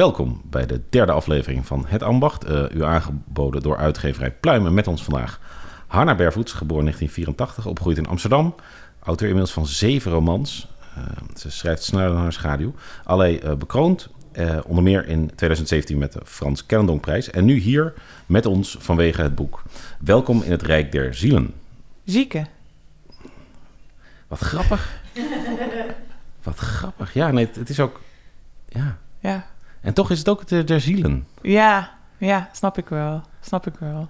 Welkom bij de derde aflevering van Het Ambacht. Uh, u aangeboden door uitgeverij Pluimen met ons vandaag. Hanna Bervoets, geboren 1984, opgegroeid in Amsterdam. Auteur inmiddels van zeven romans. Uh, ze schrijft sneller dan haar schaduw. Allerlei uh, bekroond, onder meer in 2017 met de Frans Kennendonkprijs. En nu hier met ons vanwege het boek. Welkom in het Rijk der Zielen. Zieken. Wat grappig. Wat grappig. Ja, nee, het is ook... Ja. Ja. En toch is het ook de, der zielen. Ja, ja, snap ik wel. Snap ik wel.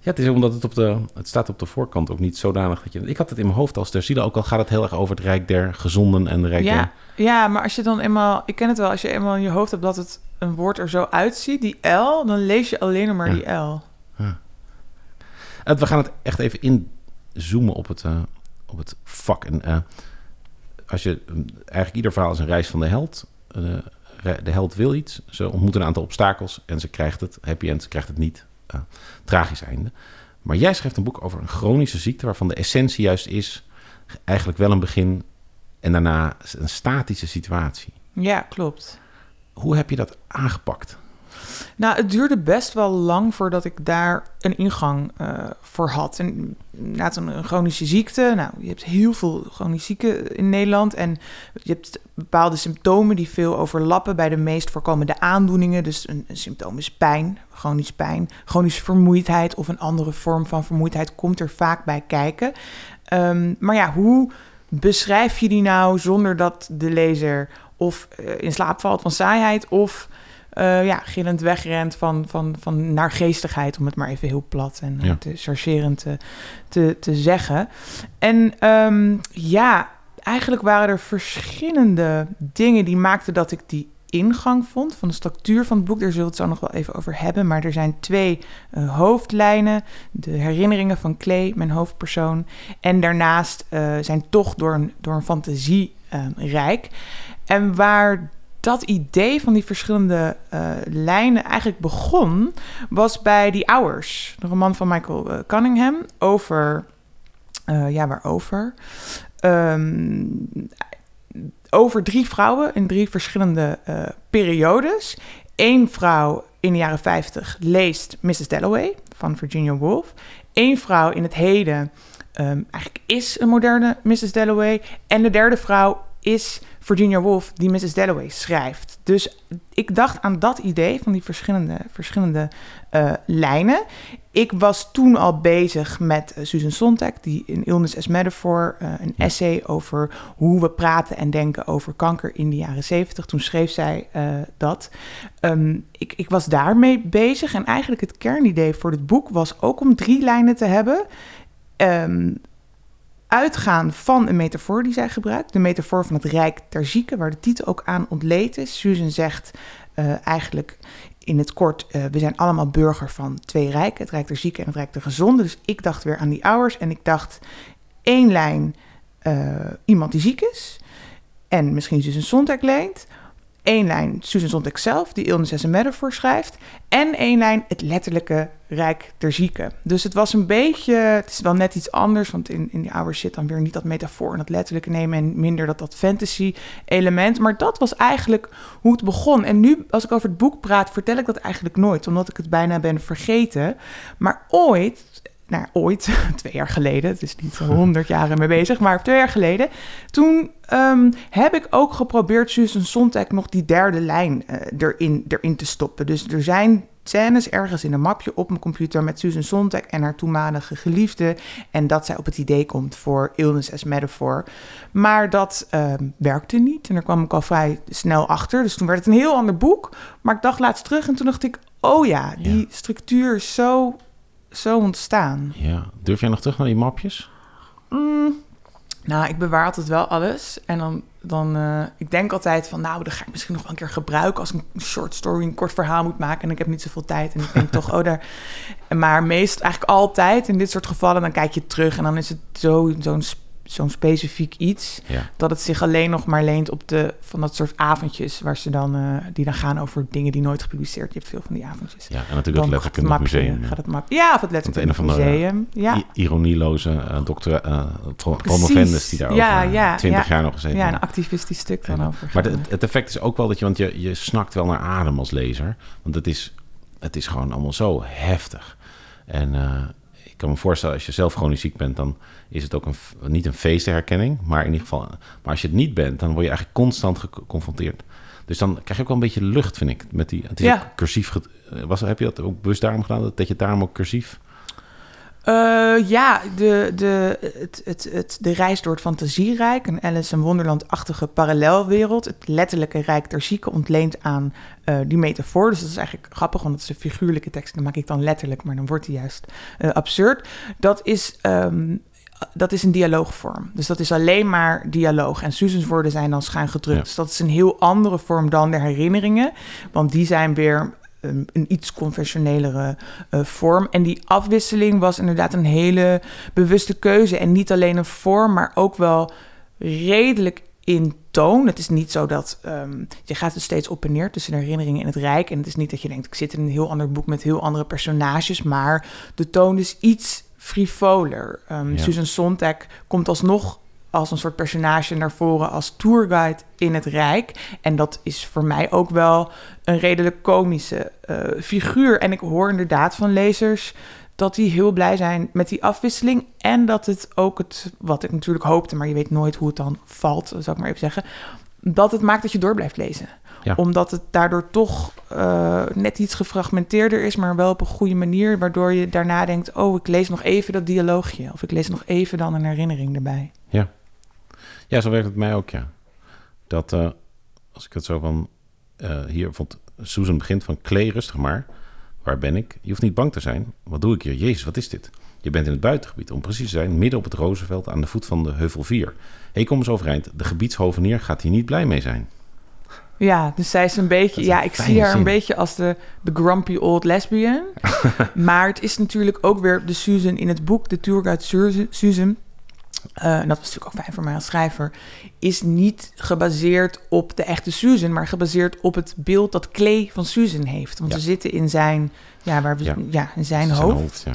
Ja, het is omdat het op de, het staat op de voorkant ook niet zodanig dat je... Ik had het in mijn hoofd als der zielen, ook al gaat het heel erg over het rijk der gezonden en de rijk ja, der... Ja, maar als je dan eenmaal... Ik ken het wel, als je eenmaal in je hoofd hebt dat het een woord er zo uitziet, die L, dan lees je alleen nog maar Ja. die L. Ja. We gaan het echt even inzoomen op het, eh, op het vak. En eh, als je, eh, eigenlijk ieder verhaal is een reis van de held. Eh, de held wil iets, ze ontmoet een aantal obstakels en ze krijgt het. Happy end, ze krijgt het niet. Eh, tragisch einde. Maar jij schrijft een boek over een chronische ziekte waarvan de essentie juist is eigenlijk wel een begin en daarna een statische situatie. Ja, klopt. Hoe heb je dat aangepakt? Nou, het duurde best wel lang voordat ik daar een ingang eh, voor had. En inderdaad, een, een chronische ziekte. Nou, je hebt heel veel chronische zieken in Nederland. En je hebt bepaalde symptomen die veel overlappen bij de meest voorkomende aandoeningen. Dus een, een symptoom is pijn, chronisch pijn. Chronische vermoeidheid of een andere vorm van vermoeidheid komt er vaak bij kijken. Ehm, maar ja, hoe beschrijf je die nou zonder dat de lezer of eh, in slaap valt van saaiheid of eh, ja, gillend wegrent van, van, van naargeestigheid, om het maar even heel plat en Ja. te chargerend te, te, te zeggen. En ehm, ja, eigenlijk waren er verschillende dingen die maakten dat ik die ingang vond van de structuur van het boek. Daar zullen we het zo nog wel even over hebben. Maar er zijn twee eh, hoofdlijnen. De herinneringen van Clay, mijn hoofdpersoon. En daarnaast eh, zijn toch door een, door een fantasie eh, rijk. En waar dat idee van die verschillende eh, lijnen eigenlijk begon, was bij The Hours, de roman van Michael eh, Cunningham, over, eh, ja, waarover? Ehm, over drie vrouwen in drie verschillende periodes. Eén vrouw in de jaren 50 leest Mrs. Dalloway van Virginia Woolf. Eén vrouw in het heden ehm, eigenlijk is een moderne Mrs. Dalloway. En de derde vrouw is Virginia Woolf die Mrs. Dalloway schrijft. Dus ik dacht aan dat idee van die verschillende, verschillende eh, lijnen. Ik was toen al bezig met eh, Susan Sontag, die in Illness as Metaphor, eh, een essay over hoe we praten en denken over kanker in de jaren zeventig. Toen schreef zij dat. Ehm, ik, ik was daarmee bezig en eigenlijk het kernidee voor dit boek was ook om drie lijnen te hebben. Ehm, uitgaan van een metafoor die zij gebruikt. De metafoor van het Rijk der Zieken, waar de titel ook aan ontleed is. Susan zegt eh, eigenlijk in het kort, eh, we zijn allemaal burger van twee rijken. Het Rijk der Zieken en het Rijk der Gezonden. Dus ik dacht weer aan die hours en ik dacht één lijn eh, iemand die ziek is. En misschien Susan Sontag leent. Eén lijn Susan Sontag zelf, die Illness as a schrijft. En één lijn het letterlijke Rijk der Zieken. Dus het was een beetje, het is wel net iets anders, want in, in die hours zit dan weer niet dat metafoor en dat letterlijke nemen en minder dat, dat fantasy element. Maar dat was eigenlijk hoe het begon. En nu, als ik over het boek praat, vertel ik dat eigenlijk nooit, omdat ik het bijna ben vergeten. Maar ooit, nou ooit, twee jaar geleden, het is niet honderd jaren mee bezig, maar twee jaar geleden, toen ehm, heb ik ook geprobeerd Susan Sontag nog die derde lijn eh, erin, erin te stoppen. Dus er zijn scènes ergens in een mapje op mijn computer met Susan Sontag en haar toenmalige geliefde. En dat zij op het idee komt voor Illness as Metaphor. Maar dat ehm, werkte niet en daar kwam ik al vrij snel achter. Dus toen werd het een heel ander boek. Maar ik dacht laatst terug en toen dacht ik, oh ja, die Ja. structuur is zo, zo ontstaan. Ja, durf jij nog terug naar die mapjes? Mm, nou, ik bewaar altijd wel alles. En dan, dan eh, ik denk altijd van, nou, dat ga ik misschien nog wel een keer gebruiken als ik een short story, een kort verhaal moet maken. En ik heb niet zoveel tijd. En ik denk toch, oh, daar. Maar meest eigenlijk altijd in dit soort gevallen, dan kijk je terug en dan is het zo, zo'n sp- zo'n specifiek iets, Ja. dat het zich alleen nog maar leent op de van dat soort avondjes waar ze dan eh, die dan gaan over dingen die nooit gepubliceerd. Je hebt veel van die avondjes. ja, en natuurlijk het Dan gaat letterkundig mapje- museum. Gaat het map, ja, of het letterkundig andere museum. Ja, I- ironieloze eh, dokter uh, Precies. promovendus die daar Ja, over ja, 20 ja. jaar nog gezeten ja, een activistisch stuk dan Ja. over. Maar het, het effect is ook wel dat je, want je, je snakt wel naar adem als lezer. Want het is, het is gewoon allemaal zo heftig. En eh, kan me voorstellen, als je zelf chronisch ziek bent, dan is het ook een, niet een feestherkenning. Maar in ieder geval, maar als je het niet bent, dan word je eigenlijk constant geconfronteerd. Dus dan krijg je ook wel een beetje lucht, vind ik. Met die, het is Ja. ook cursief. Was, heb je dat ook bewust daarom gedaan? Dat, dat je het daarom ook cursief... Eh, ja, de, de, het, het, het, de reis door het fantasierijk, een Alice in Wonderland-achtige parallelwereld. Het letterlijke rijk der zieken ontleent aan eh, die metafoor. Dus dat is eigenlijk grappig, want het is een figuurlijke tekst. Dan maak ik dan letterlijk, maar dan wordt die juist eh, absurd. Dat is, ehm, dat is een dialoogvorm. Dus dat is alleen maar dialoog. En Susan's woorden zijn dan schuin gedrukt. Ja. Dus dat is een heel andere vorm dan de herinneringen. Want die zijn weer een, een iets conventionelere eh, vorm. En die afwisseling was inderdaad een hele bewuste keuze. En niet alleen een vorm, maar ook wel redelijk in toon. Het is niet zo dat ehm, je gaat er steeds op en neer tussen de herinneringen en het rijk. En het is niet dat je denkt, ik zit in een heel ander boek met heel andere personages. Maar de toon is iets frivoler. Ehm, Ja. Susan Sontag komt alsnog als een soort personage naar voren als tourguide in het Rijk. En dat is voor mij ook wel een redelijk komische eh, figuur. En ik hoor inderdaad van lezers dat die heel blij zijn met die afwisseling. En dat het ook het, wat ik natuurlijk hoopte, maar je weet nooit hoe het dan valt, zou ik maar even zeggen. Dat het maakt dat je door blijft lezen. Ja. Omdat het daardoor toch eh, net iets gefragmenteerder is, maar wel op een goede manier. Waardoor je daarna denkt: oh, ik lees nog even dat dialoogje. Of ik lees nog even dan een herinnering erbij. Ja, zo werkt het mij ook, ja. Dat, eh, als ik het zo van... eh, hier vond Susan begint van... Klee, rustig maar. Waar ben ik? Je hoeft niet bang te zijn. Wat doe ik hier? Jezus, wat is dit? Je bent in het buitengebied, om precies te zijn... midden op het Rozenveld aan de voet van de Heuvel 4. Hé, hey, kom eens overeind. De gebiedshovenier gaat hier niet blij mee zijn. Ja, dus zij is een beetje. Ja, ik zie haar zin. een beetje als de, de grumpy old lesbian. maar het is natuurlijk ook weer de Susan in het boek, de tourguide Susan. Eh, en dat was natuurlijk ook fijn voor mij als schrijver. Is niet gebaseerd op de echte Susan, maar gebaseerd op het beeld dat Clay van Susan heeft. Want Ja. we zitten in zijn, ja, waar we, Ja. ja. in zijn Zijn hoofd. ja.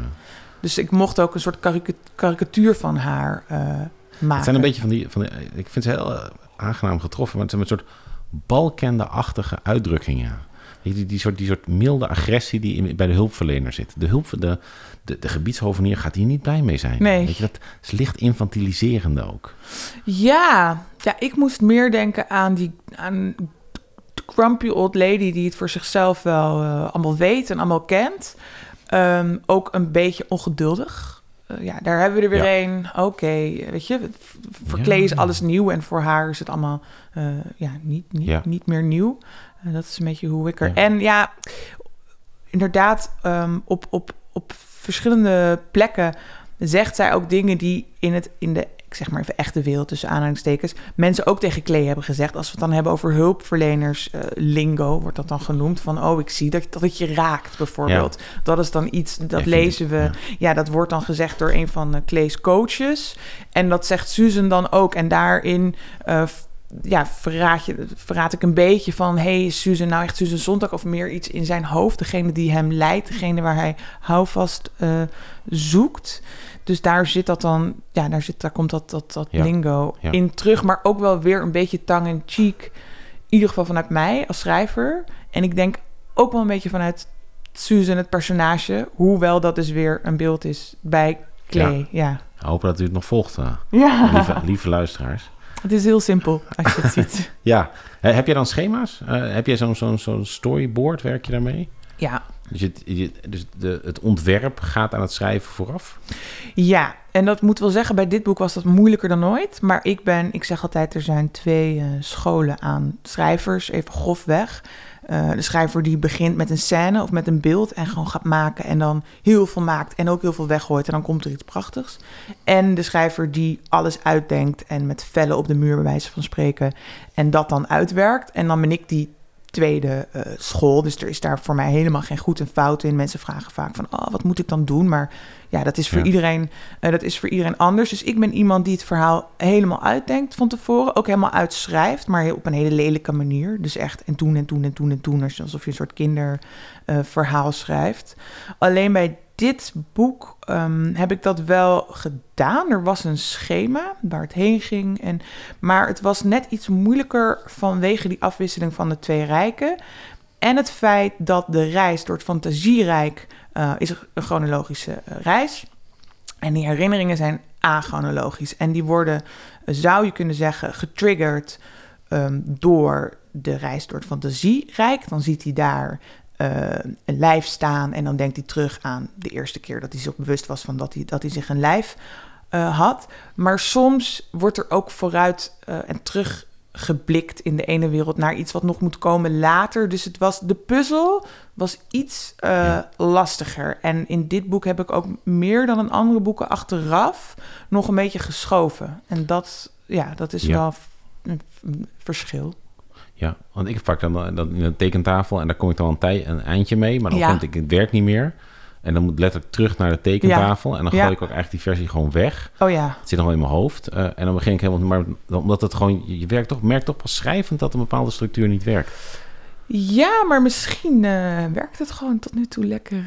Dus ik mocht ook een soort karika- karikatuur van haar eh, maken. Het zijn een beetje van die... Van die ik vind ze heel eh, aangenaam getroffen. Maar het zijn een soort balkende-achtige uitdrukkingen. Die, die, soort, die soort milde agressie die in, bij de hulpverlener zit. De, hulp, de, de, de gebiedshovenier gaat hier niet blij mee zijn. Nee. Weet je, dat is licht infantiliserende ook. Ja, ja, ik moest meer denken aan die aan de grumpy old lady die het voor zichzelf wel eh, allemaal weet en allemaal kent. Ehm, ook een beetje ongeduldig. Eh, ja, daar hebben we er weer Ja. een. Oké, weet je, voor Klee is alles nieuw en voor haar is het allemaal eh, ja, niet, niet, niet meer nieuw. Eh, dat is een beetje hoe ik er... Ja. En ja, inderdaad, ehm, op, op, op verschillende plekken zegt zij ook dingen die in, het, in de, ik zeg maar even echte wereld tussen aanhalingstekens, mensen ook tegen Klee hebben gezegd. Als we het dan hebben over hulpverleners, eh, lingo wordt dat dan genoemd. Van, oh, ik zie dat, dat het je raakt, bijvoorbeeld. Dat is dan iets, dat Even lezen we. ja. Ja. dat wordt dan gezegd door een van Klees coaches. En dat zegt Susan dan ook. En daarin uh, ja, verraad, je, verraad ik een beetje van... hey, is Susan nou echt Susan Zondag of meer iets in zijn hoofd? Degene die hem leidt, degene waar hij houvast uh, zoekt. Dus daar zit dat dan... Ja, daar, zit, daar komt dat, dat, dat Ja. lingo Ja. in terug. Maar ook wel weer een beetje tang en cheek. In ieder geval vanuit mij als schrijver. En ik denk ook wel een beetje vanuit Susan, het personage. Hoewel dat dus weer een beeld is bij Clay. Ja. Ik hoop dat u het nog volgt, uh, Ja. lieve, lieve luisteraars. Het is heel simpel als je het ziet. Ja, Eh, heb jij dan schema's? Uh, heb jij zo'n zo'n zo'n storyboard, werk je daarmee? Ja. Dus, je, je, dus de, het ontwerp gaat aan het schrijven vooraf? Ja, en dat moet wel zeggen, bij dit boek was dat moeilijker dan ooit. Maar ik ben, ik zeg altijd, er zijn twee uh, scholen aan schrijvers, even grofweg. Uh, de schrijver die begint met een scène of met een beeld en gewoon gaat maken en dan heel veel maakt en ook heel veel weggooit en dan komt er iets prachtigs. En de schrijver die alles uitdenkt en met vellen op de muur bij wijze van spreken en dat dan uitwerkt. En dan ben ik die tweede eh, school. Dus er is daar voor mij helemaal geen goed en fout in. Mensen vragen vaak van, oh, wat moet ik dan doen? Maar ja, dat is voor, Ja. iedereen, eh, dat is voor iedereen anders. Dus ik ben iemand die het verhaal helemaal uitdenkt van tevoren. Ook helemaal uitschrijft, maar op een hele lelijke manier. Dus echt en toen en toen en toen en toen. Alsof je een soort kinderverhaal schrijft. Alleen bij dit boek ehm, heb ik dat wel gedaan. Er was een schema waar het heen ging. En, maar het was net iets moeilijker vanwege die afwisseling van de twee rijken. En het feit dat de reis door het fantasierijk eh, is een chronologische eh, reis. En die herinneringen zijn achronologisch. En die worden, eh, zou je kunnen zeggen, getriggerd ehm, door de reis door het fantasierijk. Dan ziet hij daar eh, een lijf staan en dan denkt hij terug aan de eerste keer dat hij zich bewust was van dat hij, dat hij zich een lijf eh, had. Maar soms wordt er ook vooruit eh, en terug geblikt in de ene wereld naar iets wat nog moet komen later. Dus het was, de puzzel was iets eh, Ja. lastiger. En in dit boek heb ik ook meer dan in andere boeken achteraf nog een beetje geschoven. En dat, ja, dat is Ja. wel een, een verschil. Ja, want ik vaak dan, dan in een tekentafel en daar kom ik dan een, tij, een eindje mee, maar dan Ja. vind ik het werkt niet meer. En dan moet letterlijk terug naar de tekentafel en dan Ja. gooi ik ook eigenlijk die versie gewoon weg. Oh ja, Het zit nog wel in mijn hoofd. Eh, en dan begin ik helemaal, maar omdat het gewoon, je, je werkt toch, merkt toch pas schrijvend dat een bepaalde structuur niet werkt. Ja, maar misschien eh, werkt het gewoon tot nu toe lekker.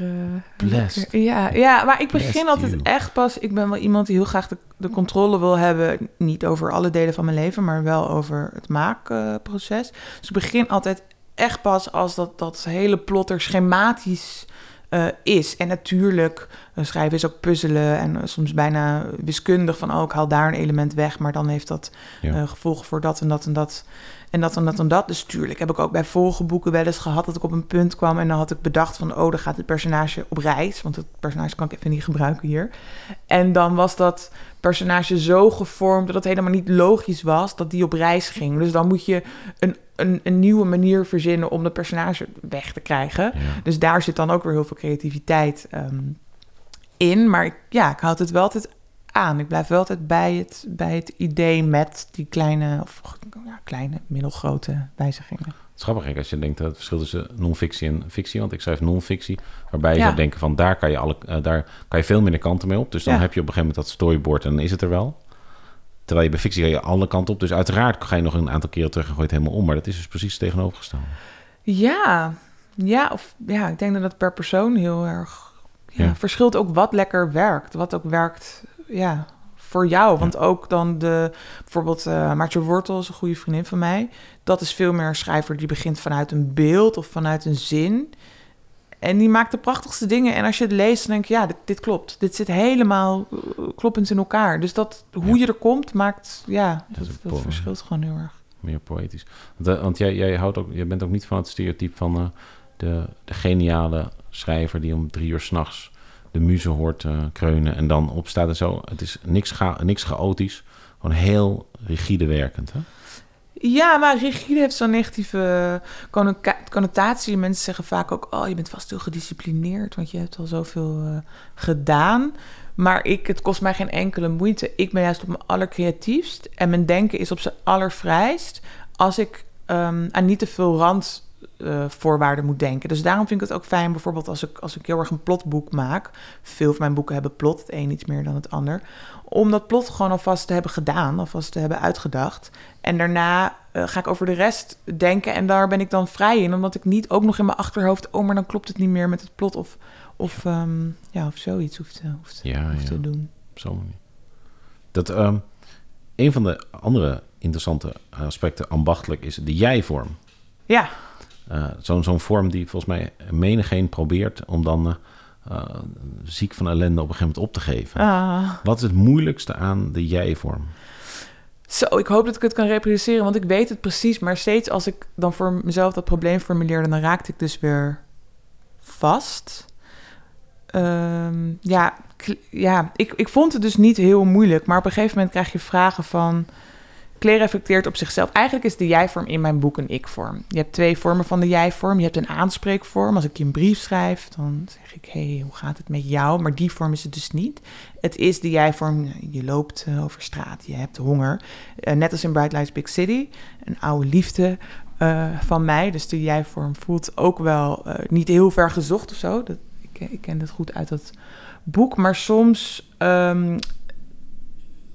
lekker. Ja, ja, maar ik begin Blessed altijd you. echt pas. Ik ben wel iemand die heel graag de, de controle wil hebben. Niet over alle delen van mijn leven, maar wel over het maakproces. dus ik begin altijd echt pas als dat, dat hele plot er schematisch eh, is. En natuurlijk, schrijven is ook puzzelen en soms bijna wiskundig van... oh, ik haal daar een element weg, maar dan heeft dat Ja. gevolgen voor dat en dat en dat... En dat en dat en dat. Dus tuurlijk heb ik ook bij vorige boeken wel eens gehad dat ik op een punt kwam en dan had ik bedacht van, oh, dan gaat het personage op reis, want het personage kan ik even niet gebruiken hier. En dan was dat personage zo gevormd dat het helemaal niet logisch was dat die op reis ging. Dus dan moet je een, een, een nieuwe manier verzinnen om dat personage weg te krijgen. Ja. Dus daar zit dan ook weer heel veel creativiteit ehm, in. Maar ik, ja, ik houd het wel altijd aan. Ik blijf wel altijd bij het, bij het idee met die kleine, of ja, kleine, middelgrote wijzigingen. Het is grappig als je denkt dat het verschil tussen non-fictie en fictie, want ik schrijf non-fictie, waarbij je Ja. zou denken van daar kan je, alle, eh, daar kan je veel minder kanten mee op. Dus dan Ja. heb je op een gegeven moment dat storyboard en dan is het er wel. Terwijl je bij fictie ga je alle kanten op. Dus uiteraard ga je nog een aantal keren terug en gooi je het helemaal om. Maar dat is dus precies tegenovergestelde. Ja, ja, of, ja, ik denk dat het per persoon heel erg Ja. verschilt ook wat lekker werkt. Wat ook werkt, ja, voor jou. Want ook dan de, bijvoorbeeld uh, Maartje Wortel is een goede vriendin van mij. Dat is veel meer een schrijver die begint vanuit een beeld of vanuit een zin. En die maakt de prachtigste dingen. En als je het leest, dan denk je, ja, dit, dit klopt. Dit zit helemaal uh, kloppend in elkaar. Dus dat, hoe Ja. je er komt, maakt, ja, Dat verschilt gewoon heel erg. Meer poëtisch. Want, eh, want jij, jij, houdt ook, jij bent ook niet van het stereotype van eh, de, de geniale schrijver die om drie uur s'nachts de muze hoort eh, kreunen en dan opstaat en zo. Het is niks, cha niks chaotisch. Gewoon heel rigide werkend. Hè? Ja, maar rigide heeft zo'n negatieve connoca- connotatie. Mensen zeggen vaak ook, oh, je bent vast heel gedisciplineerd, want je hebt al zoveel uh, gedaan. Maar ik, het kost mij geen enkele moeite. Ik ben juist op mijn allercreatiefst en mijn denken is op zijn allervrijst als ik um, aan niet te veel rand voorwaarden moet denken. Dus daarom vind ik het ook fijn, bijvoorbeeld als ik, als ik heel erg een plotboek maak. Veel van mijn boeken hebben plot, het een iets meer dan het ander. Om dat plot gewoon alvast te hebben gedaan, alvast te hebben uitgedacht. En daarna uh, ga ik over de rest denken en daar ben ik dan vrij in. Omdat ik niet ook nog in mijn achterhoofd, oh, maar dan klopt het niet meer met het plot of, of, um, ja, of zoiets hoeft, hoeft, ja, hoeft ja. te doen. Op zo'n manier. Dat, um, een van de andere interessante aspecten ambachtelijk is de jij-vorm. Ja. Uh, Zo'n zo'n vorm die volgens mij menigeen probeert om dan uh, ziek van ellende op een gegeven moment op te geven. Ah. Wat is het moeilijkste aan de jij-vorm? Zo, ik hoop dat ik het kan reproduceren, want ik weet het precies. Maar steeds als ik dan voor mezelf dat probleem formuleerde, dan raakte ik dus weer vast. Um, ja, ja ik, ik vond het dus niet heel moeilijk. Maar op een gegeven moment krijg je vragen van... Claire reflecteert op zichzelf. Eigenlijk is de jij-vorm in mijn boek een ik-vorm. Je hebt twee vormen van de jij-vorm. Je hebt een aanspreekvorm. Als ik je een brief schrijf, dan zeg ik... hey, hoe gaat het met jou? Maar die vorm is het dus niet. Het is de jij-vorm. Je loopt uh, over straat, je hebt honger. Uh, net als in Bright Lights Big City. Een oude liefde eh, van mij. Dus de jij-vorm voelt ook wel eh, niet heel ver gezocht of zo. Dat, ik, ik ken het goed uit dat boek. Maar soms ehm,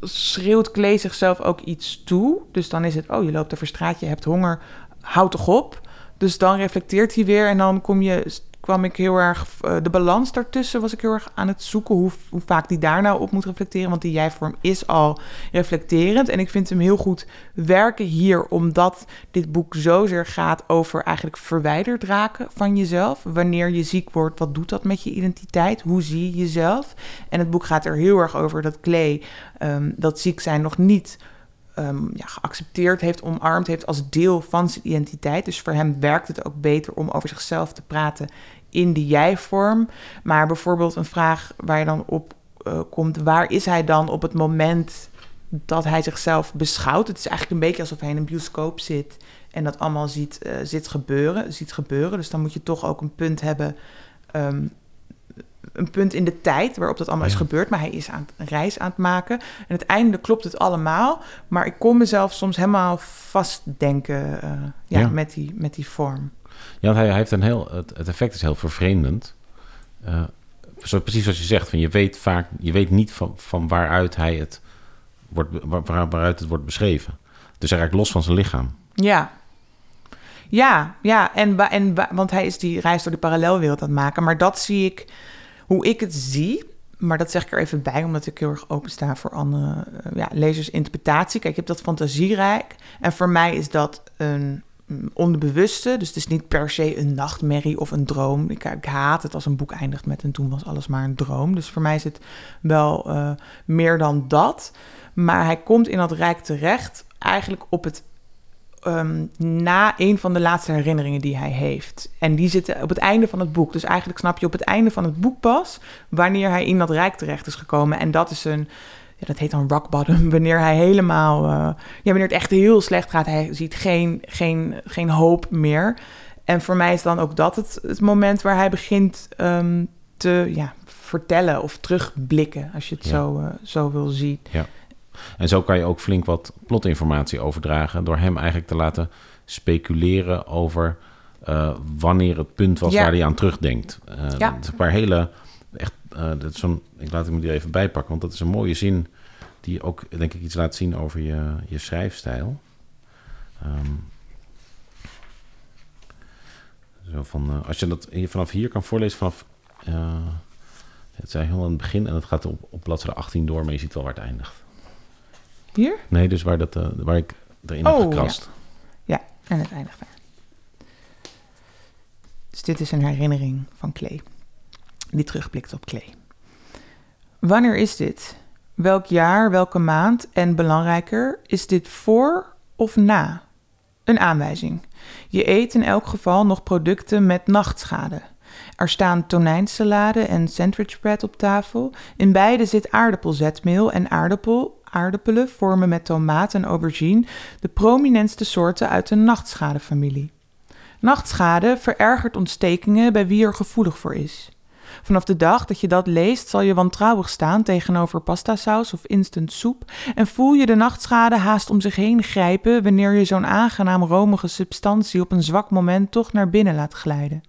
schreeuwt Klee zichzelf ook iets toe. Dus dan is het, oh, je loopt over straat, je hebt honger, houd toch op. Dus dan reflecteert hij weer en dan kom je, kwam ik heel erg, eh, de balans daartussen was ik heel erg aan het zoeken hoe, hoe vaak die daar nou op moet reflecteren. Want die jij-vorm is al reflecterend. En ik vind hem heel goed werken hier, omdat dit boek zozeer gaat over eigenlijk verwijderd raken van jezelf. Wanneer je ziek wordt, wat doet dat met je identiteit? Hoe zie je jezelf? En het boek gaat er heel erg over dat Clay ehm, dat ziek zijn nog niet um, ja, geaccepteerd heeft, omarmd heeft als deel van zijn identiteit. Dus voor hem werkt het ook beter om over zichzelf te praten in de jij-vorm. Maar bijvoorbeeld een vraag waar je dan op uh, komt: waar is hij dan op het moment dat hij zichzelf beschouwt? Het is eigenlijk een beetje alsof hij in een bioscoop zit en dat allemaal ziet, uh, zit gebeuren, ziet gebeuren. Dus dan moet je toch ook een punt hebben. Um, een punt in de tijd waarop dat allemaal is gebeurd. Maar hij is aan een reis aan het maken. En het einde klopt het allemaal. Maar ik kon mezelf soms helemaal vastdenken uh, ja, Ja. Met, die, met die vorm. Ja, want hij, hij heeft een heel, het, het effect is heel vervreemdend. Eh, zo, precies zoals je zegt, van je weet vaak, je weet niet van, van waaruit hij het wordt, waar, waar- waaruit het wordt beschreven. Dus hij raakt los van zijn lichaam. Ja. Ja, ja. En, en, wa- want hij is die reis door de parallelwereld aan het maken. Maar dat zie ik, hoe ik het zie. Maar dat zeg ik er even bij, omdat ik heel erg opensta voor andere eh, ja, lezers interpretatie. Kijk, je hebt dat fantasierijk. En voor mij is dat een mm, onderbewuste. Dus het is niet per se een nachtmerrie of een droom. Ik, ik haat het als een boek eindigt met en toen was alles maar een droom. Dus voor mij is het wel eh, meer dan dat. Maar hij komt in dat rijk terecht eigenlijk op het ehm, na een van de laatste herinneringen die hij heeft. En die zitten op het einde van het boek. Dus eigenlijk snap je op het einde van het boek pas wanneer hij in dat rijk terecht is gekomen. En dat is een, ja, dat heet dan rock bottom, wanneer hij helemaal, eh, ja, wanneer het echt heel slecht gaat. Hij ziet geen, geen, geen hoop meer. En voor mij is dan ook dat het, het moment waar hij begint ehm, te ja, vertellen of terugblikken, als je het Ja. zo, eh, zo wil zien. En zo kan je ook flink wat plotinformatie overdragen... door hem eigenlijk te laten speculeren over eh, wanneer het punt was Ja. waar hij aan terugdenkt. Eh Ja. Dat is een paar hele... Echt, eh, dat is zo'n, ik laat hem er even bijpakken, want dat is een mooie zin... die ook, denk ik, iets laat zien over je, je schrijfstijl. Ehm, zo van, als je dat vanaf hier kan voorlezen, vanaf... het zei heel aan het begin en het gaat op, op bladzijde 18 door, maar je ziet wel waar het eindigt. Hier? Nee, dus waar, dat, eh, waar ik erin Oh, heb gekrast. Ja, en het eindigt daar. Dus dit is een herinnering van Clay. Die terugblikt op Clay. Wanneer is dit? Welk jaar, welke maand en belangrijker, is dit voor of na? Een aanwijzing. Je eet in elk geval nog producten met nachtschade. Er staan tonijnsalade en sandwichbread op tafel. In beide zit aardappelzetmeel en aardappel, aardappelen vormen met tomaat en aubergine de prominentste soorten uit de nachtschadefamilie. Nachtschade verergert ontstekingen bij wie er gevoelig voor is. Vanaf de dag dat je dat leest, zal je wantrouwig staan tegenover pastasaus of instant soep en voel je de nachtschade haast om zich heen grijpen wanneer je zo'n aangenaam romige substantie op een zwak moment toch naar binnen laat glijden.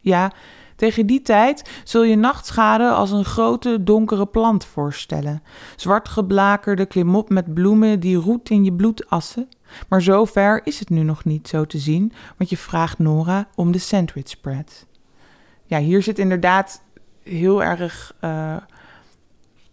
Ja, tegen die tijd zul je nachtschade als een grote donkere plant voorstellen. Zwart geblakerde klimop met bloemen die roet in je bloedassen. Maar zover is het nu nog niet zo te zien, want je vraagt Nora om de sandwich spread. Ja, hier zit inderdaad heel erg eh,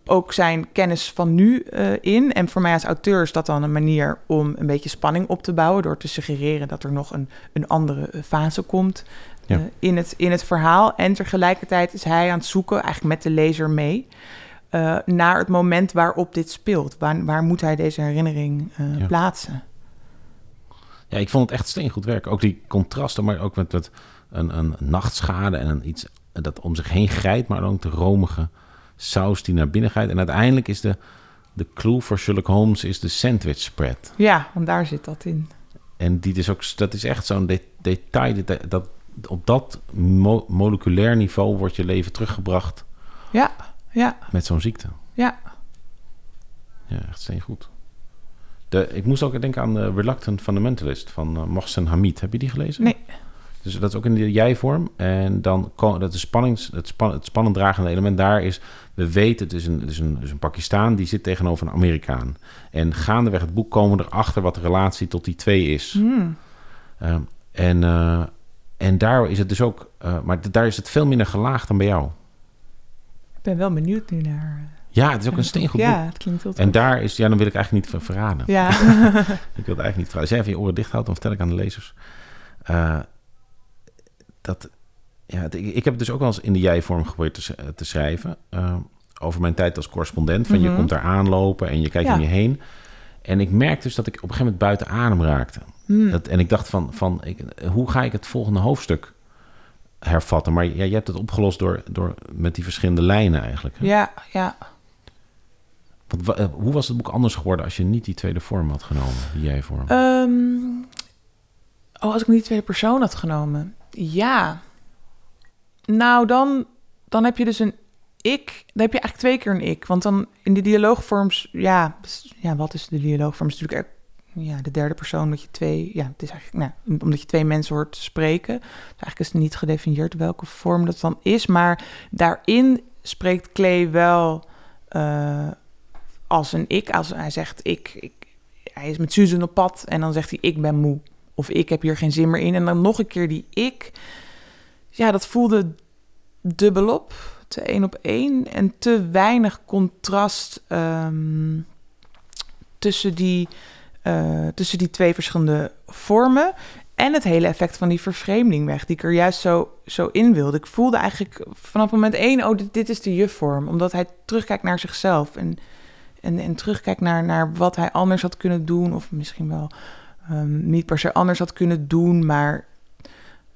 ook zijn kennis van nu eh, in. En voor mij als auteur is dat dan een manier om een beetje spanning op te bouwen... door te suggereren dat er nog een, een andere fase komt Ja. eh, in, het, in het verhaal. En tegelijkertijd is hij aan het zoeken, eigenlijk met de lezer mee... eh, naar het moment waarop dit speelt. Waar, waar moet hij deze herinnering eh, Ja. plaatsen? Ja, ik vond het echt steengoed werk. Ook die contrasten, maar ook met, met een, een nachtschade en een iets dat om zich heen grijpt, maar ook de romige saus die naar binnen gaat. En uiteindelijk is de, de clue voor Sherlock Holmes is de sandwich spread. Ja, want daar zit dat in. En die is ook, dat is echt zo'n de- detail. Dat, dat, op dat mo- moleculair niveau wordt je leven teruggebracht Ja, ja, met zo'n ziekte. ja. Ja, echt steengoed. De, ik moest ook denken aan de Reluctant Fundamentalist van uh, Mohsen Hamid. Heb je die gelezen? Nee. Dus dat is ook in de jij-vorm. En dan dat is spannings, het, span, het spannend dragende element daar is... we weten, het is een, het is een, het is een Pakistaan die zit tegenover een Amerikaan. En gaandeweg het boek komen we erachter wat de relatie tot die twee is. Hmm. Ehm, en, eh, en daar is het dus ook... eh, maar daar is het veel minder gelaagd dan bij jou. Ik ben wel benieuwd nu naar... eh, Ja, het is ook een steengoed Ja, boek. het klinkt heel En daar is... Ja, dan wil ik eigenlijk niet ver- verraden. Ja. Ik wil het eigenlijk niet verraden. Als jij even je oren dicht houdt, dan vertel ik aan de lezers. Eh, dat... Ja, het- ik, ik heb het dus ook wel eens in de jij-vorm geprobeerd te, te schrijven. eh, over mijn tijd als correspondent. Van je Mhm. komt daar aanlopen en je kijkt Ja. om je heen. En ik merkte dus dat ik op een gegeven moment buiten adem raakte. Hmm. Dat, en ik dacht van, van ik, hoe ga ik het volgende hoofdstuk hervatten? Maar ja, je hebt het opgelost door, door met die verschillende lijnen eigenlijk. hè? Ja, ja. Want, eh, hoe was het boek anders geworden als je niet die tweede vorm had genomen, die jij-vorm? Ehm, oh, als ik niet de tweede persoon had genomen. Ja. Nou, dan, dan heb je dus een ik. Dan heb je eigenlijk twee keer een ik. Want dan in de dialoogvorms... Ja, dus- ja wat is de dialoogvorm? is natuurlijk ja, de derde persoon dat je twee... Ja, het is eigenlijk... Nou, omdat je twee mensen hoort spreken. Dus eigenlijk is het niet gedefinieerd welke vorm dat dan is. Maar daarin spreekt Clay wel eh, als een ik. Als hij zegt ik, ik hij is met Susan op pad en dan zegt hij ik ben moe. Of ik heb hier geen zin meer in. En dan nog een keer die ik. Ja, dat voelde dubbelop. Te één op één. En te weinig contrast ehm, tussen, die, eh, tussen die twee verschillende vormen. En het hele effect van die vervreemding weg, die ik er juist zo, zo in wilde. Ik voelde eigenlijk vanaf moment één, oh, dit, dit is de jufvorm. Omdat hij terugkijkt naar zichzelf en, en, en terugkijkt naar, naar wat hij anders had kunnen doen. Of misschien wel ehm, niet per se anders had kunnen doen, maar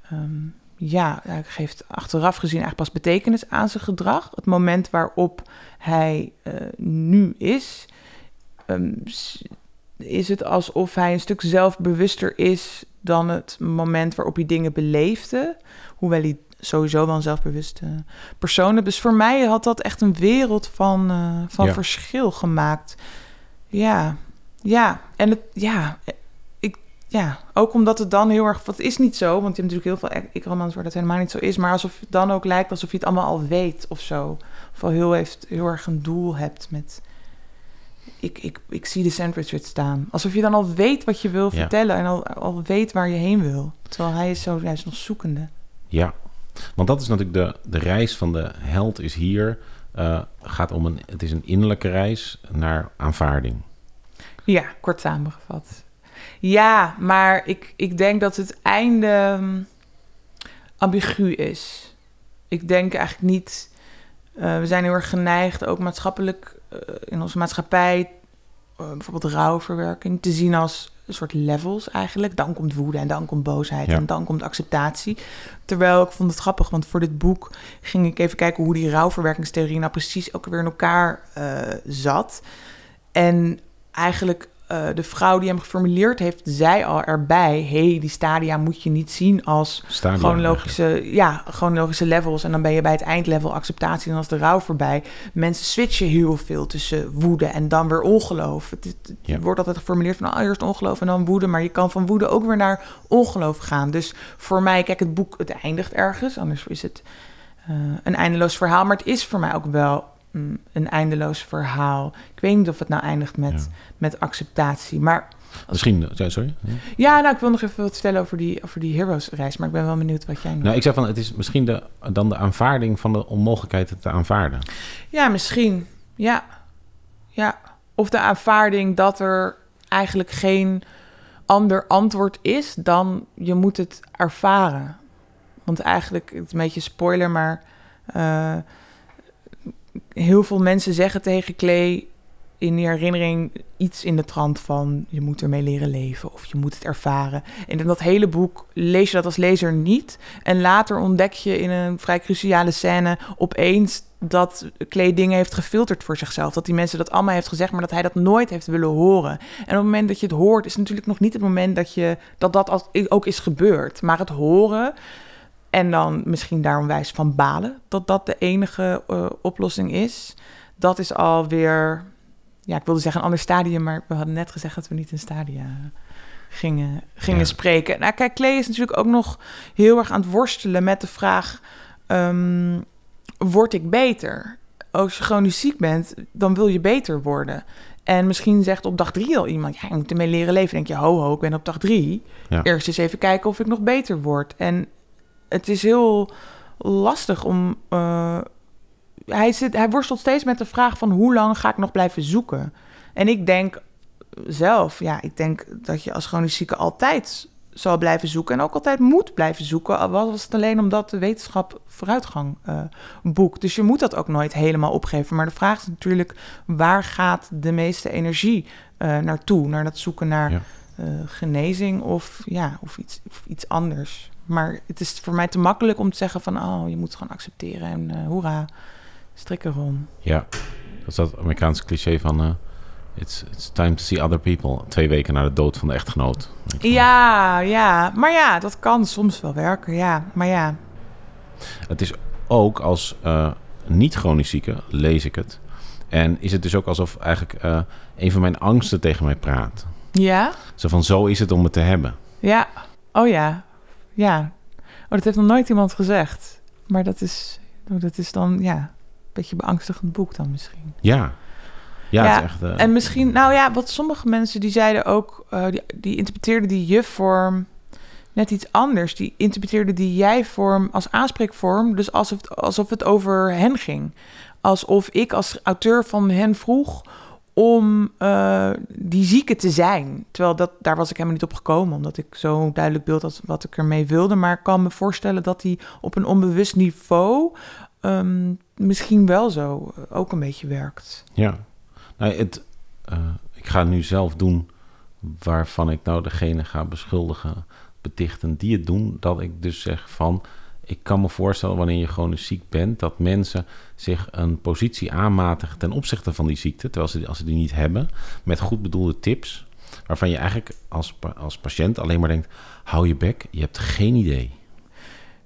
ehm, ja, hij geeft achteraf gezien eigenlijk pas betekenis aan zijn gedrag. Het moment waarop hij eh, nu is, ehm, is het alsof hij een stuk zelfbewuster is dan het moment waarop hij dingen beleefde. Hoewel hij sowieso wel een zelfbewuste persoon is. Dus voor mij had dat echt een wereld van, eh, van Ja. verschil gemaakt. Ja, ja. En het, ja, ja, ook omdat het dan heel erg... Het is niet zo, want je hebt natuurlijk heel veel ik-romans waar dat helemaal niet zo is. Maar alsof het dan ook lijkt alsof je het allemaal al weet of zo. Of al heel, heeft, heel erg een doel hebt met... Ik, ik, ik zie de sandwich staan. Alsof je dan al weet wat je wil Ja. vertellen en al, al weet waar je heen wil. Terwijl hij is zo, hij is nog zoekende. Ja, want dat is natuurlijk de, de reis van de held is hier. eh, gaat om een, het is een innerlijke reis naar aanvaarding. Ja, kort samengevat. Ja, maar ik, ik denk dat het einde mm, ambigu is. Ik denk eigenlijk niet. eh, we zijn heel erg geneigd, ook maatschappelijk eh, in onze maatschappij, eh, bijvoorbeeld rouwverwerking, te zien als een soort levels eigenlijk. Dan komt woede en dan komt boosheid Ja. en dan komt acceptatie. Terwijl ik vond het grappig, want voor dit boek ging ik even kijken hoe die rouwverwerkingstheorie nou precies ook weer in elkaar zat. En eigenlijk eh, de vrouw die hem geformuleerd heeft, zei al erbij: hey, die stadia moet je niet zien als Stadia chronologische, ja, chronologische levels. En dan ben je bij het eindlevel acceptatie en dan is de rouw voorbij. Mensen switchen heel veel tussen woede en dan weer ongeloof. Het, het- het Ja. wordt altijd geformuleerd van oh, eerst ongeloof en dan woede. Maar je kan van woede ook weer naar ongeloof gaan. Dus voor mij, kijk, het boek, het eindigt ergens. Anders is het eh, een eindeloos verhaal. Maar het is voor mij ook wel mm, een eindeloos verhaal. Ik weet niet of het nou eindigt met, Ja. met acceptatie. Maar Misschien, sorry. Ja. nou, ik wil nog even wat vertellen over die, over die Heroes-reis. Maar ik ben wel benieuwd wat jij nu... Nou, ik zeg van, het is misschien de, dan de aanvaarding van de onmogelijkheid het te aanvaarden. Ja, misschien. Ja. Ja. Of de aanvaarding dat er eigenlijk geen ander antwoord is dan je moet het ervaren. Want eigenlijk, het is een beetje spoiler, maar eh, heel veel mensen zeggen tegen Clay in die herinnering iets in de trant van je moet ermee leren leven of je moet het ervaren. En in dat hele boek lees je dat als lezer niet. En later ontdek je in een vrij cruciale scène opeens dat Clay dingen heeft gefilterd voor zichzelf. Dat die mensen dat allemaal heeft gezegd, maar dat hij dat nooit heeft willen horen. En op het moment dat je het hoort, is natuurlijk nog niet het moment dat je, dat, dat ook is gebeurd. Maar het horen en dan misschien daarom wijs van balen dat dat de enige eh, oplossing is. Dat is alweer ja, ik wilde zeggen een ander stadium, maar we hadden net gezegd dat we niet in stadia gingen, gingen Ja. spreken. Nou, kijk, Klee is natuurlijk ook nog heel erg aan het worstelen met de vraag: ehm, word ik beter? Als je chronisch ziek bent, dan wil je beter worden. En misschien zegt op dag drie al iemand: ja, je moet ermee leren leven. Dan denk je, ho, ho, ik ben op dag drie. Ja. Eerst eens even kijken of ik nog beter word. En het is heel lastig om. eh, hij, zit, hij worstelt steeds met de vraag van hoe lang ga ik nog blijven zoeken. En ik denk zelf, ja, ik denk dat je als chronisch zieke altijd zal blijven zoeken. En ook altijd moet blijven zoeken. Al was het alleen omdat de wetenschap vooruitgang eh, boekt. Dus je moet dat ook nooit helemaal opgeven. Maar de vraag is natuurlijk, waar gaat de meeste energie eh, naartoe? Naar dat zoeken naar Ja. genezing of, ja, of, iets, of iets anders. Maar het is voor mij te makkelijk om te zeggen van... oh, je moet het gewoon accepteren en eh hoera, strik erom. Ja, dat is dat Amerikaanse cliché van... eh, it's, it's time to see other people. Twee weken na de dood van de echtgenoot. Ja, ja. Maar ja, dat kan soms wel werken, ja. Maar ja, Het is ook als eh, niet-chronisch zieke, lees ik het. En is het dus ook alsof eigenlijk een van mijn angsten tegen mij praat. ja, Zo van, zo is het om het te hebben. ja. Oh ja, ja. Oh, dat heeft nog nooit iemand gezegd. Maar dat is, oh, dat is dan, ja, een beetje beangstigend boek dan misschien. Ja. Ja, Ja, het is echt... eh, En misschien, nou ja, wat sommige mensen die zeiden ook, eh, die, die interpreteerden die je-vorm net iets anders. Die interpreteerden die jij-vorm als aanspreekvorm, dus alsof, alsof het over hen ging. Alsof ik als auteur van hen vroeg om eh, die zieke te zijn. Terwijl dat, daar was ik helemaal niet op gekomen, omdat ik zo duidelijk beeld had wat ik ermee wilde. Maar ik kan me voorstellen dat die op een onbewust niveau ehm, misschien wel zo eh, ook een beetje werkt. Ja. Nou, het, eh, ik ga nu zelf doen waarvan ik nou degene ga beschuldigen, betichten die het doen. Dat ik dus zeg van, ik kan me voorstellen wanneer je chronisch ziek bent, dat mensen zich een positie aanmatigen ten opzichte van die ziekte, terwijl ze, als ze die niet hebben, met goed bedoelde tips, waarvan je eigenlijk als, als patiënt alleen maar denkt, hou je bek, je hebt geen idee.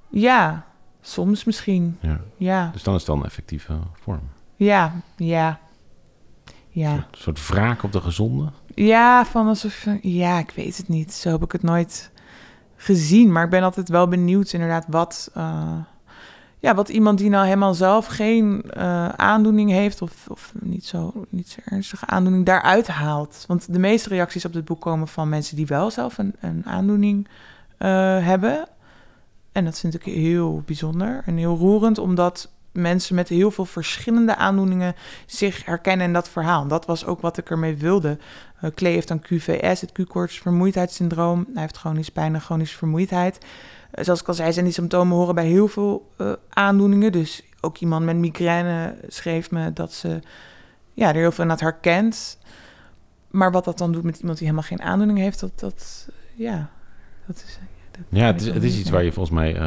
Ja, soms misschien. Ja. Ja, Dus dan is het wel een effectieve vorm. ja, ja. Een Ja, soort, soort wraak op de gezonde. ja van alsof... Ja, ik weet het niet. Zo heb ik het nooit gezien. Maar ik ben altijd wel benieuwd inderdaad wat... eh, ja, wat iemand die nou helemaal zelf geen eh, aandoening heeft... Of, of niet, zo, niet zo ernstige aandoening, daaruit haalt. Want de meeste reacties op dit boek komen van mensen... die wel zelf een, een aandoening eh, hebben. En dat vind ik heel bijzonder en heel roerend... omdat mensen met heel veel verschillende aandoeningen zich herkennen in dat verhaal. Dat was ook wat ik ermee wilde. Uh, Klee heeft dan QVS, het Q-koorts vermoeidheidssyndroom. Hij heeft chronisch pijn en chronische vermoeidheid. Uh, zoals ik al zei, zijn die symptomen horen bij heel veel uh, aandoeningen. Dus ook iemand met migraine schreef me dat ze ja, er heel veel aan het herkent. Maar wat dat dan doet met iemand die helemaal geen aandoening heeft, dat, dat ja, dat is... Dat Ja, het is, het is iets waar je volgens mij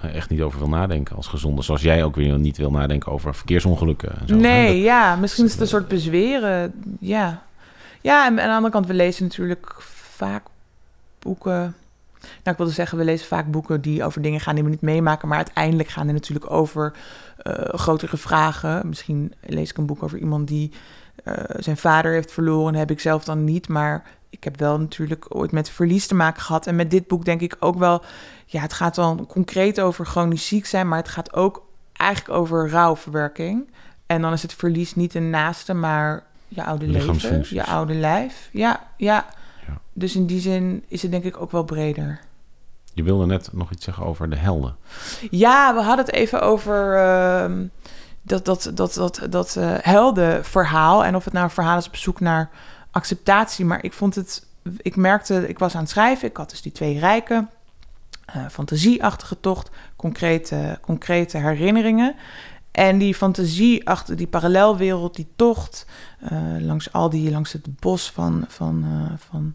echt niet over wil nadenken als gezonde. Zoals jij ook weer niet wil nadenken over verkeersongelukken. En zo. Nee, dat, ja, misschien is het een soort bezweren. Ja, ja en, en aan de andere kant, we lezen natuurlijk vaak boeken. Nou, ik wilde zeggen, we lezen vaak boeken die over dingen gaan die we niet meemaken. Maar uiteindelijk gaan die natuurlijk over uh, grotere vragen. Misschien lees ik een boek over iemand die uh, zijn vader heeft verloren. heb ik zelf dan niet, maar ik heb wel natuurlijk ooit met verlies te maken gehad. En met dit boek denk ik ook wel, ja, het gaat wel concreet over chronisch ziek zijn, maar het gaat ook eigenlijk over rouwverwerking. En dan is het verlies niet een naaste, maar je oude leven, je oude lijf. Ja, ja, ja. Dus in die zin is het denk ik ook wel breder. Je wilde net nog iets zeggen over de helden. Ja, we hadden het even over uh, dat, dat, dat, dat, dat uh, heldenverhaal. En of het nou een verhaal is op zoek naar acceptatie. Maar ik vond het, ik merkte, ik was aan het schrijven. Ik had dus die twee rijken, uh, fantasieachtige tocht, concrete, concrete herinneringen. En die fantasie achter die parallelwereld, die tocht, uh, langs al die, langs het bos van, van, van,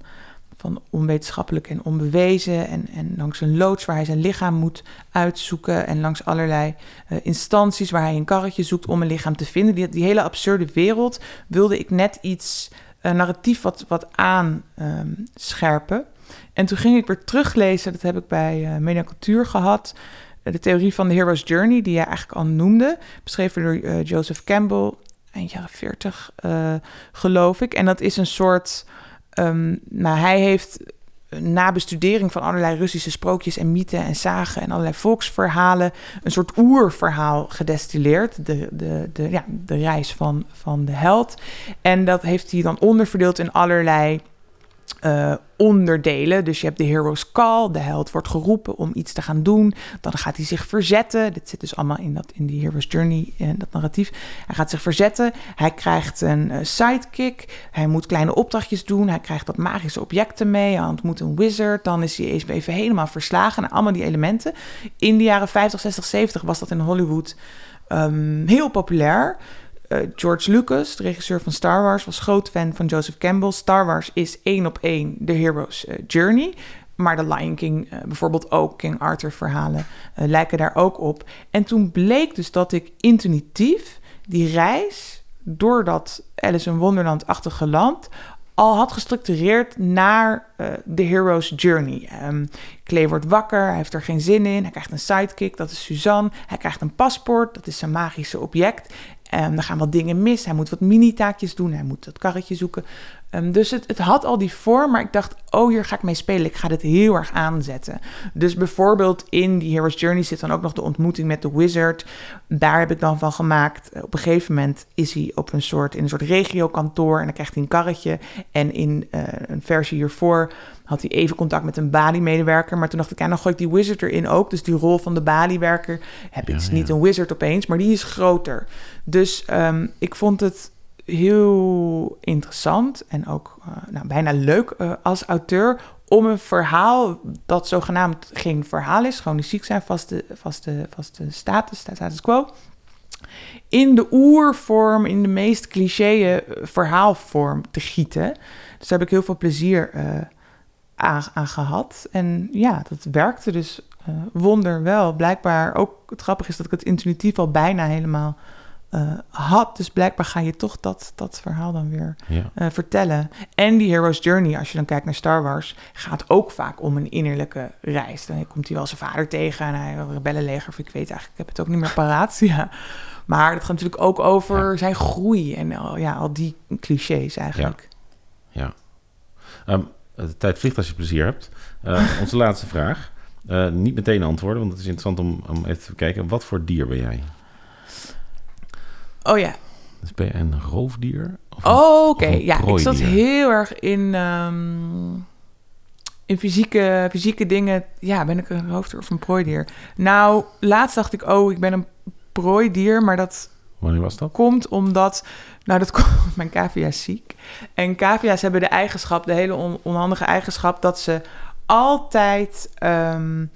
van onwetenschappelijk en onbewezen. En, en langs een loods waar hij zijn lichaam moet uitzoeken. En langs allerlei uh, instanties waar hij een karretje zoekt om een lichaam te vinden. Die, die hele absurde wereld wilde ik net iets uh, narratief wat, wat aanscherpen. Um, en toen ging ik weer teruglezen, dat heb ik bij uh, gehad de theorie van de Hero's Journey, die jij eigenlijk al noemde, beschreven door Joseph Campbell. eind jaren 40, eh, geloof ik. En dat is een soort. Ehm, nou, hij heeft na bestudering van allerlei Russische sprookjes en mythen en zagen en allerlei volksverhalen een soort oerverhaal gedestilleerd. De, de, de, ja, de reis van, van de held. En dat heeft hij dan onderverdeeld in allerlei eh, onderdelen. Dus je hebt de hero's call. De held wordt geroepen om iets te gaan doen. Dan gaat hij zich verzetten. Dit zit dus allemaal in, dat, in die hero's journey, en dat narratief. Hij gaat zich verzetten. Hij krijgt een eh, sidekick. Hij moet kleine opdrachtjes doen. Hij krijgt wat magische objecten mee. Hij ontmoet een wizard. Dan is hij helemaal verslagen. naar allemaal die elementen. In de jaren 50, 60, 70 was dat in Hollywood ehm, heel populair. Uh, George Lucas, de regisseur van Star Wars, was groot fan van Joseph Campbell. Star Wars is één op één de hero's uh, journey. Maar de Lion King, uh, bijvoorbeeld ook King Arthur verhalen, lijken daar ook op. En toen bleek dus dat ik intuïtief die reis door dat Alice in Wonderland-achtige land al had gestructureerd naar de hero's journey. Um, Clay wordt wakker, hij heeft er geen zin in. Hij krijgt een sidekick, dat is Suzanne. Hij krijgt een paspoort, dat is zijn magische object. Um, er gaan wat dingen mis. Hij moet wat mini-taakjes doen. Hij moet dat karretje zoeken. Um, dus het, het, had al die vorm, maar ik dacht, oh, hier ga ik mee spelen. Ik ga dit heel erg aanzetten. Dus bijvoorbeeld in die Hero's Journey zit dan ook nog de ontmoeting met de wizard. Daar heb ik dan van gemaakt. Op een gegeven moment is hij op een soort, in een soort regiokantoor en dan krijgt hij een karretje. En in uh, een versie hiervoor had hij even contact met een Bali-medewerker. Maar toen dacht ik, ja, dan gooi ik die wizard erin ook. Dus die rol van de Bali-werker heb ik ja, dus niet een wizard opeens, maar die is groter. Dus um, ik vond het heel interessant en ook uh, nou, bijna leuk uh, als auteur om een verhaal dat zogenaamd geen verhaal is, gewoon ziek zijn, vaste, vaste, vaste status, status quo, in de oervorm, in de meest cliché verhaalvorm te gieten. Dus daar heb ik heel veel plezier aan, aan, gehad. En ja, dat werkte dus wonder wel. Blijkbaar ook het grappige is dat ik het intuïtief al bijna helemaal uh, had. Dus blijkbaar ga je toch dat, dat verhaal dan weer ja. uh, vertellen. En die Hero's Journey, als je dan kijkt naar Star Wars, gaat ook vaak om een innerlijke reis. Dan komt hij wel zijn vader tegen en hij een rebellenleger. Of ik weet eigenlijk, ik heb het ook niet meer paraat. ja. Maar dat gaat natuurlijk ook over ja. zijn groei en al, ja, al die clichés eigenlijk. Ja. ja. Um, de tijd vliegt als je plezier hebt. Uh, onze laatste vraag. Niet meteen antwoorden, want het is interessant om, om even te kijken. Wat voor dier ben jij? Oh ja. Dus ben je een roofdier? Oh, oké. Okay. Ja, ik zat heel erg in, um, in fysieke, fysieke dingen. Ja, ben ik een roofdier of een prooidier? Nou, laatst dacht ik, oh, ik ben een prooidier, maar dat... Wanneer was dat? Komt omdat... Nou, dat komt... Mijn cavia is ziek. En cavia's hebben de eigenschap, de hele on, onhandige eigenschap... dat ze altijd... Um,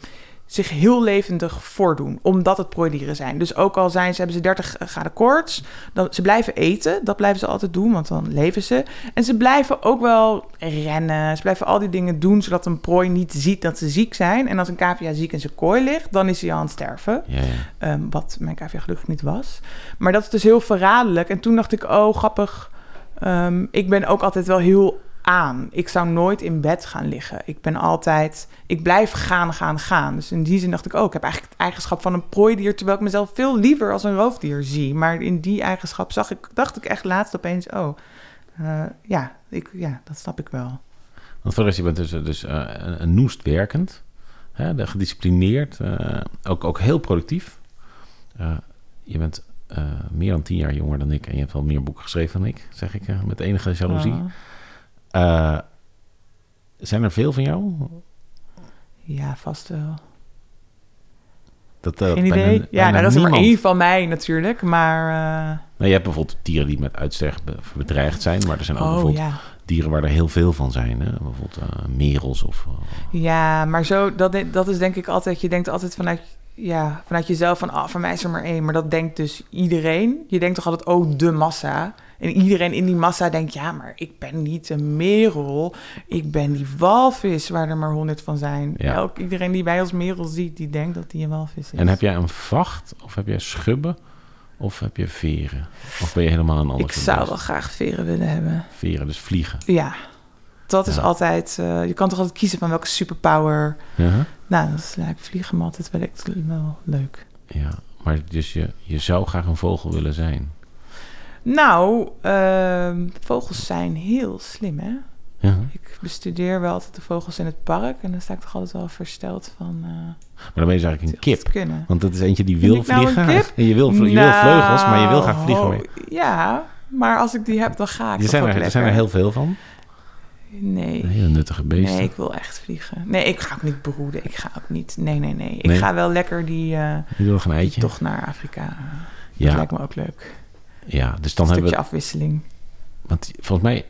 zich heel levendig voordoen, omdat het prooidieren zijn. Dus ook al zijn ze, hebben ze 30 graden koorts, dan, ze blijven eten, dat blijven ze altijd doen, want dan leven ze. En ze blijven ook wel rennen, ze blijven al die dingen doen, zodat een prooi niet ziet dat ze ziek zijn. En als een cavia ziek in zijn kooi ligt, dan is hij aan het sterven. Ja, ja. Um, wat mijn cavia gelukkig niet was. Maar dat is dus heel verraderlijk. En toen dacht ik, oh grappig, um, ik ben ook altijd wel heel aan. Ik zou nooit in bed gaan liggen. Ik ben altijd, ik blijf gaan, gaan, gaan. Dus in die zin dacht ik ook, oh, ik heb eigenlijk het eigenschap van een prooidier, terwijl ik mezelf veel liever als een roofdier zie. Maar in die eigenschap zag ik, dacht ik echt laatst opeens, oh, uh, ja, ik, ja, dat snap ik wel. Want voor de rest, je bent dus, dus uh, een noest werkend, hè, gedisciplineerd, uh, ook, ook heel productief. je bent meer dan tien jaar jonger dan ik en je hebt wel meer boeken geschreven dan ik, zeg ik met enige jaloezie. Oh. Uh, zijn er veel van jou? Ja, vast wel. Dat, uh, Geen idee. Bijna, ja, nou, dat is er maar één van mij natuurlijk, maar... Uh... Nou, je hebt bijvoorbeeld dieren die met uitsterven bedreigd zijn, maar er zijn ook oh, bijvoorbeeld ja. dieren waar er heel veel van zijn. Hè? Bijvoorbeeld uh, merels of... Ja, maar zo, dat, dat is denk ik altijd, je denkt altijd vanuit, ja, vanuit jezelf van, ah, oh, van mij is er maar één. Maar dat denkt dus iedereen. Je denkt toch altijd, oh, de massa. En iedereen in die massa denkt, ja, maar ik ben niet een merel. Ik ben die walvis waar er maar honderd van zijn. Ja. Elk, iedereen die wij als merel ziet, die denkt dat die een walvis is. En heb jij een vacht of heb jij schubben of heb je veren? Of ben je helemaal een ander Ik zou wel graag veren willen hebben. Veren, dus vliegen. Ja, dat Ja. is altijd... eh, je kan toch altijd kiezen van welke superpower... Nou, dat is, ja, ik vliegen me altijd wel leuk. Ja, maar dus je, je zou graag een vogel willen zijn. Nou, ehm, vogels zijn heel slim, hè? Ja. Ik bestudeer wel altijd de vogels in het park. En dan sta ik toch altijd wel versteld van... eh Maar dan ben je dus eigenlijk een kip. kunnen. Want dat is eentje die wil nou een vliegen. En je wil, je wil vleugels, maar je wil graag vliegen. Nou, mee. Ja, maar als ik die heb, dan ga ik Er zijn er, er zijn er heel veel van. Nee. Hele nuttige beesten. Nee, ik wil echt vliegen. Nee, ik ga ook niet broeden. Ik ga ook niet... Nee, nee, nee. Ik Nee? ga wel lekker die, eh Je wil nog een eitje. toch naar Afrika. Dat ja, lijkt me ook leuk. Ja, dus dan Een hebben stukje we... afwisseling. Want volgens mij,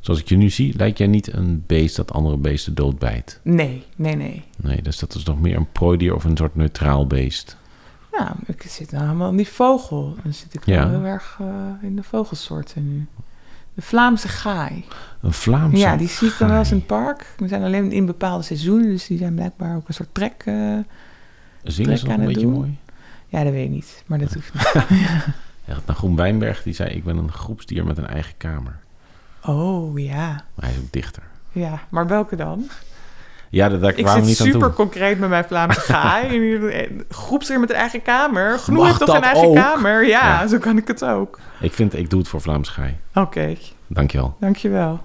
zoals ik je nu zie, lijkt jij niet een beest dat andere beesten doodbijt. Nee, nee, nee. Nee, dus dat is nog meer een prooidier of een soort neutraal beest. Nou, ik zit nou helemaal in die vogel. Dan zit ik Ja. wel heel erg eh, in de vogelsoorten nu. De Vlaamse gaai. Een Vlaamse Ja, die zie ik dan wel eens in het park. Die zijn alleen in bepaalde seizoenen. Dus die zijn blijkbaar ook een soort trek. eh, Zingen ze trek nog aan een het beetje doen. mooi? ja, dat weet ik niet. Maar dat hoeft niet. Nou, Groen Wijnberg die zei, ik ben een groepsdier met een eigen kamer. Oh, ja. Maar hij is ook dichter. Ja, maar welke dan? Ja, dat, daar Ik kwamen we zit niet aan super toe. concreet met mijn Vlaamse gaai. Eh, Groepsdier met een eigen kamer. Genoeg heeft toch een eigen ook? kamer? Ja, Ja. zo kan ik het ook. Ik vind, ik doe het voor Vlaams Gaai. Oké, Dankjewel. dankjewel.